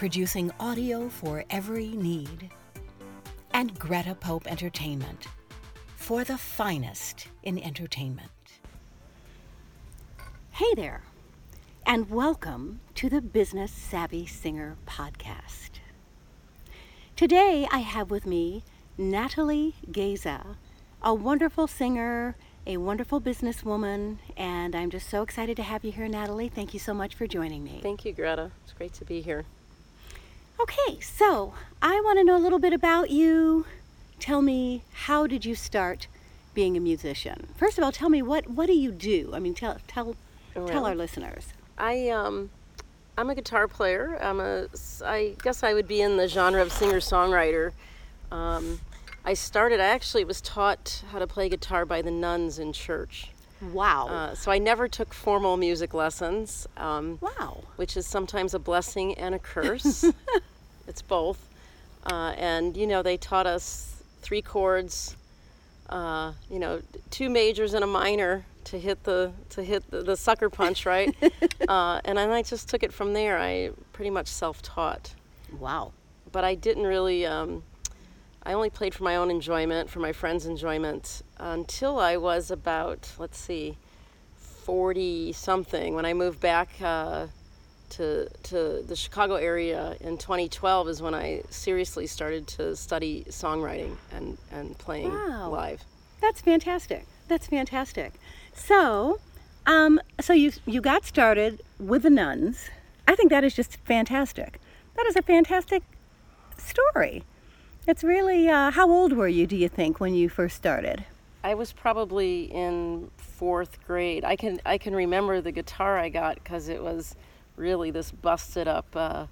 producing audio for every need. And Greta Pope Entertainment, for the finest in entertainment. Hey there, and welcome to the Business Savvy Singer podcast. Today I have with me Natalie Gaza, a wonderful singer, a wonderful businesswoman, and I'm just so excited to have you here, Natalie. Thank you so much for joining me. Thank you, Greta. It's great to be here. Okay, so I want to know a little bit about you. Tell me, how did you start being a musician? First of all, tell me what what do you do? I mean, tell tell tell our listeners. I um, I'm a guitar player. I'm a I guess I would be in the genre of singer songwriter. Um, I started. I actually was taught how to play guitar by the nuns in church. Wow. Uh, so I never took formal music lessons, um, wow. which is sometimes a blessing and a curse. it's both. Uh, and you know they taught us three chords, uh, you know, two majors and a minor to hit the to hit the, the sucker punch, right? uh, and then I just took it from there. I pretty much self-taught, Wow. but I didn't really. Um, I only played for my own enjoyment, for my friends' enjoyment, until I was about let's see, forty something when I moved back. Uh, to, to the Chicago area in 2012 is when I seriously started to study songwriting and, and playing Wow. live. That's fantastic. That's fantastic. So, um, so you you got started with the nuns. I think that is just fantastic. That is a fantastic story. It's really. Uh, how old were you? Do you think when you first started? I was probably in fourth grade. I can I can remember the guitar I got because it was really this busted up uh,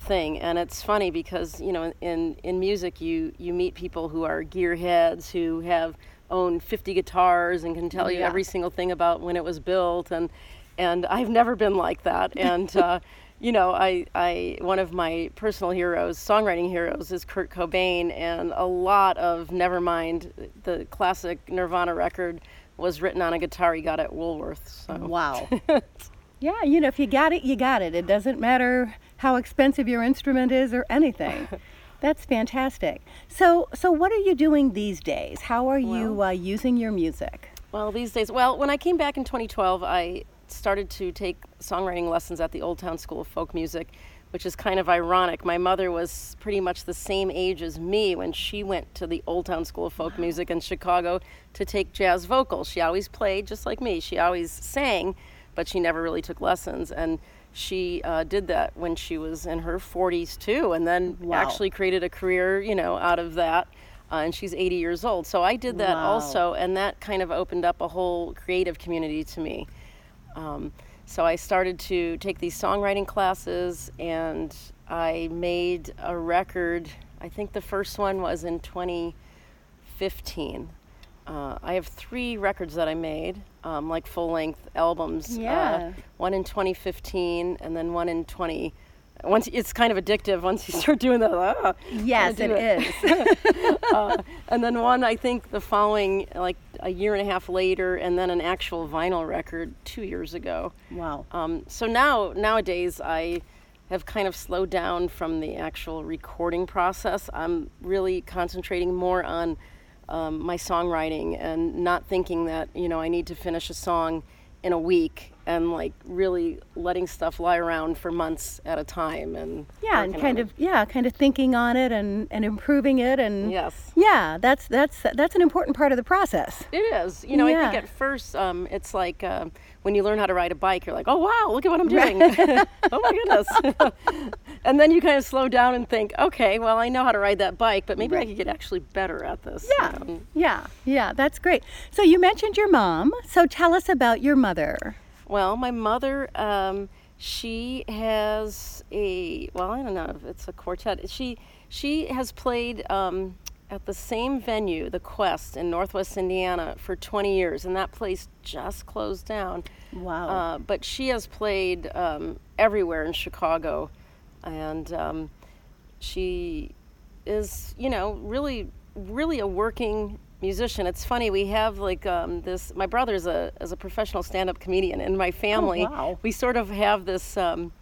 thing. And it's funny because you know in in music you you meet people who are gearheads who have owned 50 guitars and can tell you Yeah. every single thing about when it was built and and I've never been like that. And uh, you know, I, I one of my personal heroes, songwriting heroes, is Kurt Cobain, and a lot of Nevermind, the classic Nirvana record, was written on a guitar he got at Woolworth. So. Wow. yeah, you know, if you got it, you got it. It doesn't matter how expensive your instrument is or anything. That's fantastic. So, so what are you doing these days? How are you uh, using your music? Well, these days, well, when I came back in 2012, I started to take songwriting lessons at the Old Town School of Folk Music, which is kind of ironic. My mother was pretty much the same age as me when she went to the Old Town School of Folk Music in Chicago to take jazz vocals. She always played just like me. She always sang, but she never really took lessons. And she uh, did that when she was in her 40s too, and then Wow. actually created a career, you know, out of that. Uh, and she's 80 years old. So I did that Wow. also, and that kind of opened up a whole creative community to me. Um, so I started to take these songwriting classes, and I made a record. I think the first one was in 2015. Uh, I have three records that I made, um, like full length albums. Yeah. Uh, one in 2015, and then one in 20. Once it's kind of addictive once you start doing that. ah, Yes, do it is. uh, and then one I think the following like a year and a half later, and then an actual vinyl record two years ago. wow. Um, so now nowadays I have kind of slowed down from the actual recording process. I'm really concentrating more on um, my songwriting and not thinking that you know I need to finish a song in a week and like really letting stuff lie around for months at a time and yeah and kind of yeah kind of thinking on it and and improving it and yes. Yeah that's that's that's an important part of the process. It is. You know i think at first um, it's like um when you learn how to ride a bike you're like oh wow look at what i'm doing. Oh my goodness. And then you kind of slow down and think okay well i know how to ride that bike but maybe i could get actually better at this. You yeah. Know. yeah. Yeah that's great. So you mentioned your mom. So tell us about your mother Well, my mother, um, she has a well, I don't know if it's a quartet. She she has played um, at the same venue, the Quest in Northwest Indiana, for 20 years, and that place just closed down. Wow. Uh, but she has played um, everywhere in Chicago, and um, she is, you know, really, really a working musician. It's funny we have like um, this. My brother's a is a professional stand-up comedian, and my family wow. we sort of have this. Um,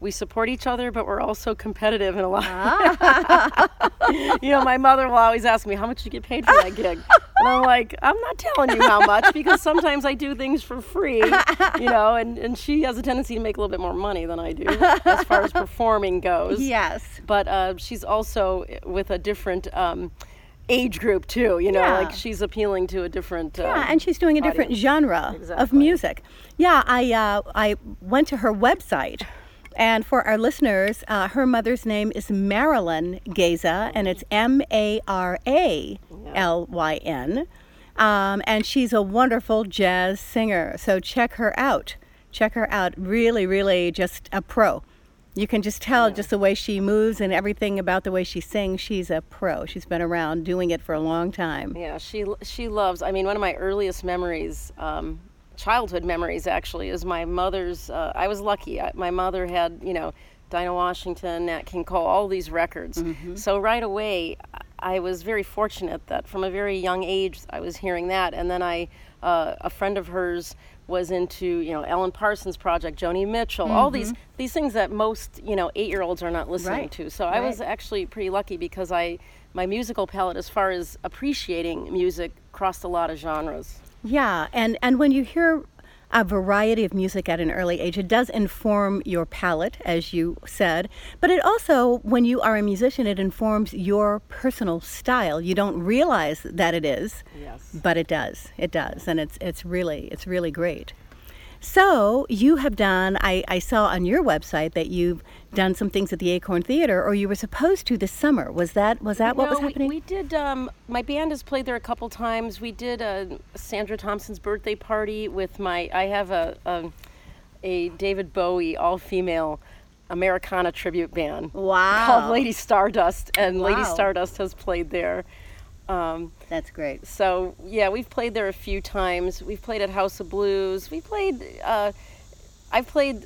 we support each other, but we're also competitive in a lot. you know, my mother will always ask me, "How much did you get paid for that gig?" And I'm like, "I'm not telling you how much because sometimes I do things for free, you know." And and she has a tendency to make a little bit more money than I do as far as performing goes yes but uh, she's also with a different um, age group too. You know, Yeah. like she's appealing to a different. Yeah, um, and she's doing a different audience. genre of music. Yeah, I uh, I went to her website, and for our listeners, uh, her mother's name is Maralyn Gaza, and it's M A R A L Y N, um, and she's a wonderful jazz singer. So check her out. Check her out. Really, really, just a pro. You can just tell just the way she moves and everything about the way she sings. She's a pro. She's been around doing it for a long time. Yeah, she she loves. I mean, one of my earliest memories, um, childhood memories actually, is my mother's. Uh, I was lucky. I, my mother had, you know, Dinah Washington, Nat King Cole, all these records. So right away, I was very fortunate that from a very young age I was hearing that, and then I, uh, a friend of hers was into you know Alan Parsons Project, Joni Mitchell, all these these things that most you know eight year olds are not listening Right, to. So I was actually pretty lucky because I my musical palette as far as appreciating music crossed a lot of genres. Yeah, and and when you hear a variety of music at an early age, it does inform your palate, as you said. But it also, when you are a musician, it informs your personal style. You don't realize that it is, Yes. but it does. It does, and it's it's really it's really great. So you have done. I, I saw on your website that you've done some things at the Acorn Theater, or you were supposed to this summer. Was that was that what was happening? We, did. Um, my band has played there a couple times. We did a Sandra Thompson's birthday party with my. I have a a, a David Bowie all female Americana tribute band wow, called Lady Stardust, and Lady Stardust has played there. Um, that's great. so yeah, we've played there a few times. We've played at House of Blues. We played. Uh, I've played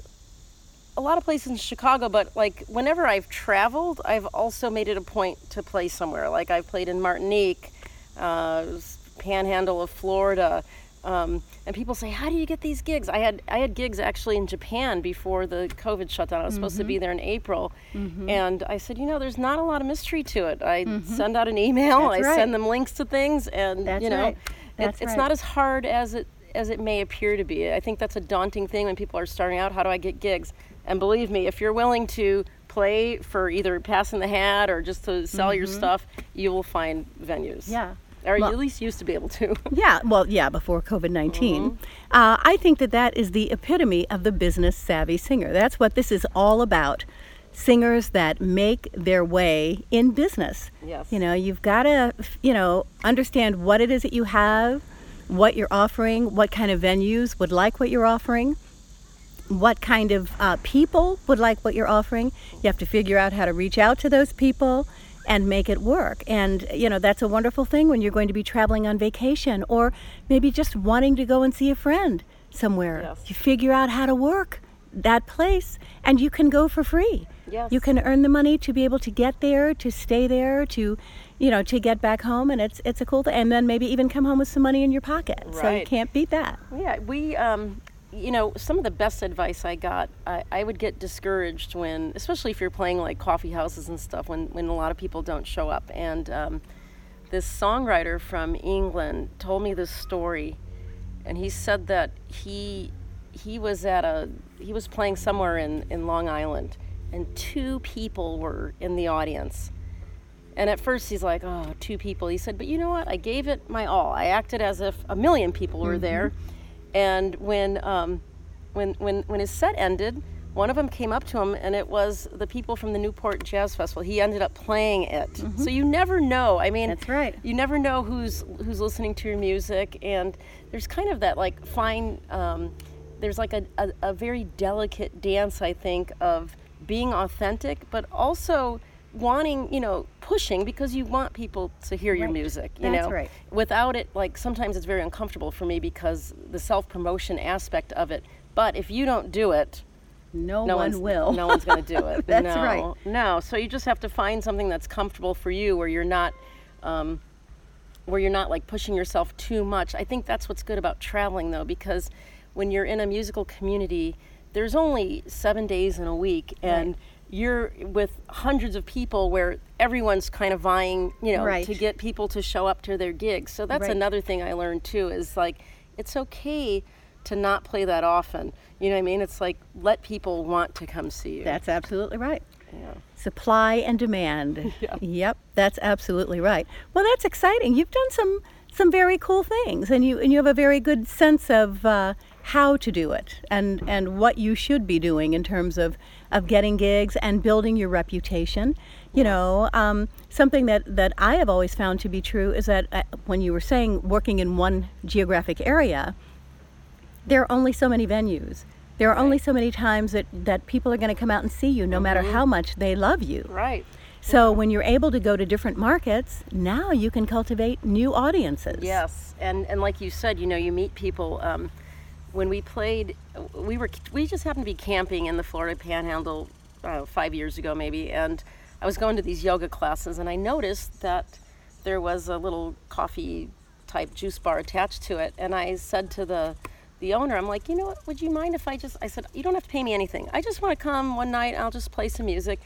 a lot of places in Chicago, but like whenever I've traveled, I've also made it a point to play somewhere. Like I've played in Martinique, uh, Panhandle of Florida, um, and people say, "How do you get these gigs?" I had I had gigs actually in Japan before the COVID shutdown. I was supposed to Mm-hmm. be there in April, and I said, "You know, there's not a lot of mystery to it. I send out an email, Mm-hmm. That's I right. send them links to things, and That's you know, right. it- That's it's right. not as hard as it as it may appear to be. I think that's a daunting thing when people are starting out. How do I get gigs? And believe me, if you're willing to play for either passing the hat or just to sell your stuff, you will find venues. Mm-hmm. Yeah. Or Well- at least used to be able to. Yeah, well, yeah, before COVID 19. Uh, I think that that is the epitome of the business savvy singer. That's what this is all about. Singers that make their way in business. Yes. You know, you've got to, you know, understand what it is that you have, what you're offering, what kind of venues would like what you're offering, what kind of uh, people would like what you're offering. You have to figure out how to reach out to those people and make it work. And, you know, that's a wonderful thing when you're going to be traveling on vacation or maybe just wanting to go and see a friend somewhere. Yes. You figure out how to work that place and you can go for free. Yes. You can earn the money to be able to get there, to stay there, to, you know, to get back home, and it's it's a cool thing. And then maybe even come home with some money in your pocket. So you can't beat that. Yeah, we, um, you know, some of the best advice I got, I, I would get discouraged when, especially if you're playing like coffee houses and stuff, when, when a lot of people don't show up. And um, this songwriter from England told me this story, and he said that he he was at a he was playing somewhere in in Long Island, and two people were in the audience. And at first he's like, "Oh, two people." He said, "But you know what? I gave it my all. I acted as if a million people were there." And when um, when when when his set ended, one of them came up to him, and it was the people from the Newport Jazz Festival. He ended up playing it. So you never know. I mean, That's right. You never know who's who's listening to your music, and there's kind of that like fine. Um, there's like a, a, a very delicate dance, I think, of being authentic, but also wanting, you know, pushing because you want people to hear your Right. music. You That's know, right. without it, like sometimes it's very uncomfortable for me because the self promotion aspect of it. But if you don't do it, No, no one will. No one's going to do it. That's no, right. No, so you just have to find something that's comfortable for you, where you're not, um, where you're not like pushing yourself too much. I think that's what's good about traveling, though, because when you're in a musical community, there's only seven days in a week, and you're with hundreds of people where everyone's kind of vying, you know, Right. to get people to show up to their gigs. So that's Right. another thing I learned too is like it's okay to not play that often. You know what I mean? It's like let people want to come see you. That's absolutely right. yeah. Supply and demand. Yeah. Yep, that's absolutely right. Well, that's exciting. You've done some some very cool things, and you and you have a very good sense of uh, how to do it and and what you should be doing in terms of of getting gigs and building your reputation. You know, um, something that that I have always found to be true is that uh, when you were saying working in one geographic area, there are only so many venues. There are only so many times that, that people are going to come out and see you, no matter how much they love you. Right. So when you're able to go to different markets, now you can cultivate new audiences. Yes, and and like you said, you know, you meet people. Um, when we played, we were we just happened to be camping in the Florida Panhandle uh, five years ago, maybe, and I was going to these yoga classes, and I noticed that there was a little coffee type juice bar attached to it, and I said to the the owner, I'm like, you know what? Would you mind if I just? I said, you don't have to pay me anything. I just want to come one night. I'll just play some music.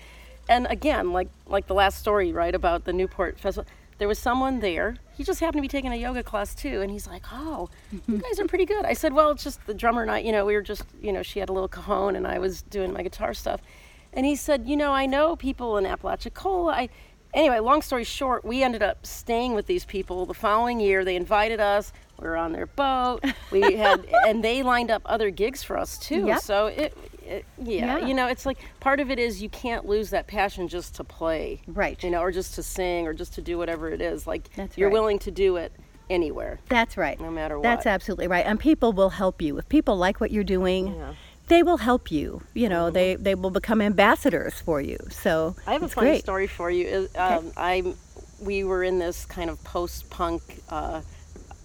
And again, like like the last story, right about the Newport Festival, there was someone there. He just happened to be taking a yoga class too, and he's like, "Oh, you guys are pretty good." I said, "Well, it's just the drummer and I. You know, we were just, you know, she had a little cajon, and I was doing my guitar stuff." And he said, "You know, I know people in Apalachicola. I." Anyway, long story short, we ended up staying with these people the following year. They invited us. We were on their boat. We had, and they lined up other gigs for us too. Yep. So it, it yeah, Yeah. you know, it's like part of it is you can't lose that passion just to play, Right. You know, or just to sing or just to do whatever it is. Like That's you're right. willing to do it anywhere. That's right. No matter what. That's absolutely right. And people will help you. If people like what you're doing, Yeah. Mm-hmm. they will help you. You know, they, they will become ambassadors for you. So I have a funny great. story for you. Um, I we were in this kind of post-punk uh,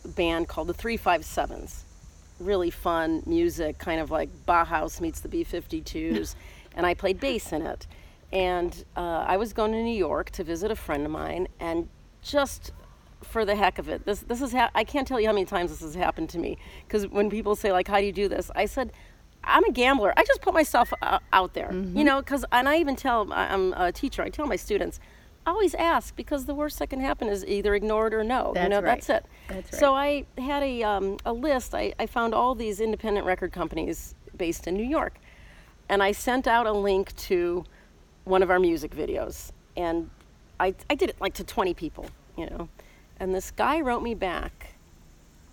band called the Three Five Sevens. Really fun music, kind of like Bauhaus meets the B-52s, and I played bass in it. And uh, I was going to New York to visit a friend of mine, and just for the heck of it, this this is ha- I can't tell you how many times this has happened to me. Because when people say like, "How do you do this?" I said. I'm a gambler. I just put myself uh, out there, Mm-hmm. you know, because, and I even tell, I'm a teacher, I tell my students, always ask because the worst that can happen is either ignore it or no. you know, right. that's it. That's right. So I had a, um, a list. I, I found all these independent record companies based in New York. And I sent out a link to one of our music videos. And I, I did it like to 20 people, you know. And this guy wrote me back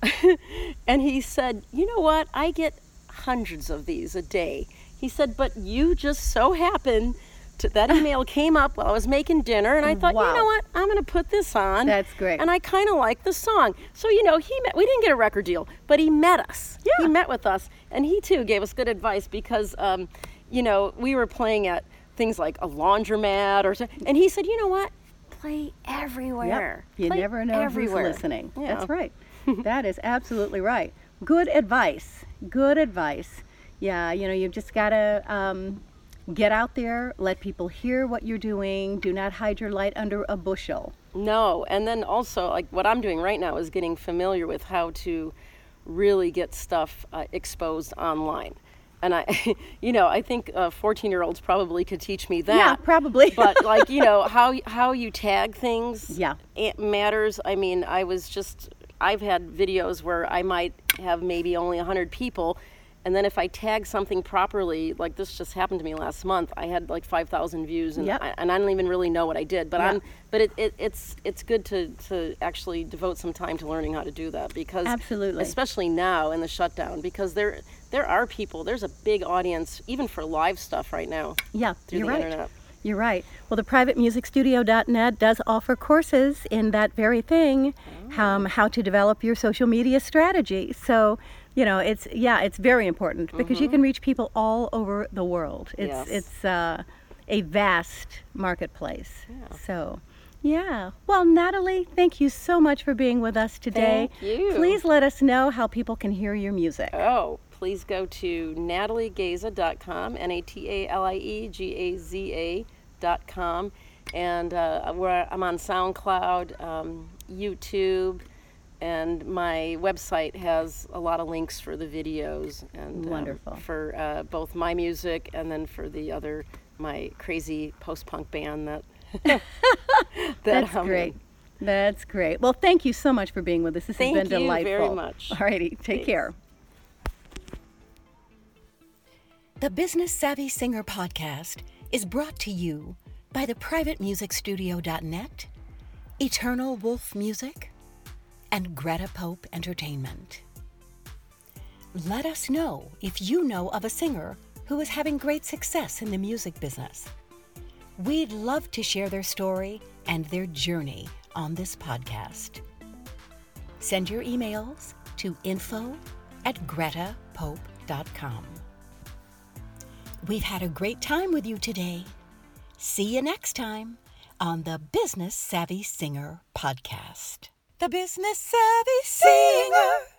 and he said, You know what? I get hundreds of these a day. He said, But you just so happen to, that email came up while I was making dinner, and I thought, Wow. You know what? I'm going to put this on. That's great. And I kind of like the song. So, you know, he met, we didn't get a record deal, but he met us. Yeah. He met with us, and he too gave us good advice because, um, you know, we were playing at things like a laundromat or and he said, You know what? Play everywhere. Yep. You Play never know everywhere. who's listening. Yeah. That's right. that is absolutely right. Good advice. Good advice. Yeah, you know, you've just got to um, get out there, let people hear what you're doing. Do not hide your light under a bushel. No, and then also like what I'm doing right now is getting familiar with how to really get stuff uh, exposed online. And I, you know, I think uh, 14 year olds probably could teach me that. Yeah, probably. but like, you know, how how you tag things Yeah. it matters. I mean, I was just I've had videos where I might have maybe only 100 people And then if I tag something properly, like this just happened to me last month, I had like 5,000 views, and, Yep. I, and I don't even really know what I did. But Yeah. I'm, but it, it, it's it's good to, to actually devote some time to learning how to do that because Absolutely. especially now in the shutdown, because there there are people, there's a big audience even for live stuff right now Yeah, through you're the right. internet. You're right. Well, the privatemusicstudio.net does offer courses in that very thing, Oh. um, how to develop your social media strategy. So, you know, it's yeah, it's very important because you can reach people all over the world. It's Mm-hmm. Yes. it's uh, a vast marketplace. Yeah. So. Yeah. Well, Natalie, thank you so much for being with us today. Thank you. Please let us know how people can hear your music. Oh, please go to nataliegaza.com, N A T A L I E G A Z A.com. And uh, where I'm on SoundCloud, um, YouTube, and my website has a lot of links for the videos and um, for uh, both my music and then for the other my crazy post punk band that that That's great. That's great. Well, thank you so much for being with us. This Thank has been delightful. Thank you very much. All righty. Take Thanks. care. The Business Savvy Singer podcast is brought to you by the privatemusicstudio.net, Eternal Wolf Music, and Greta Pope Entertainment. Let us know if you know of a singer who is having great success in the music business. We'd love to share their story and their journey on this podcast. Send your emails to info at gretapope.com. We've had a great time with you today. See you next time on the Business Savvy Singer podcast. The Business Savvy Singer.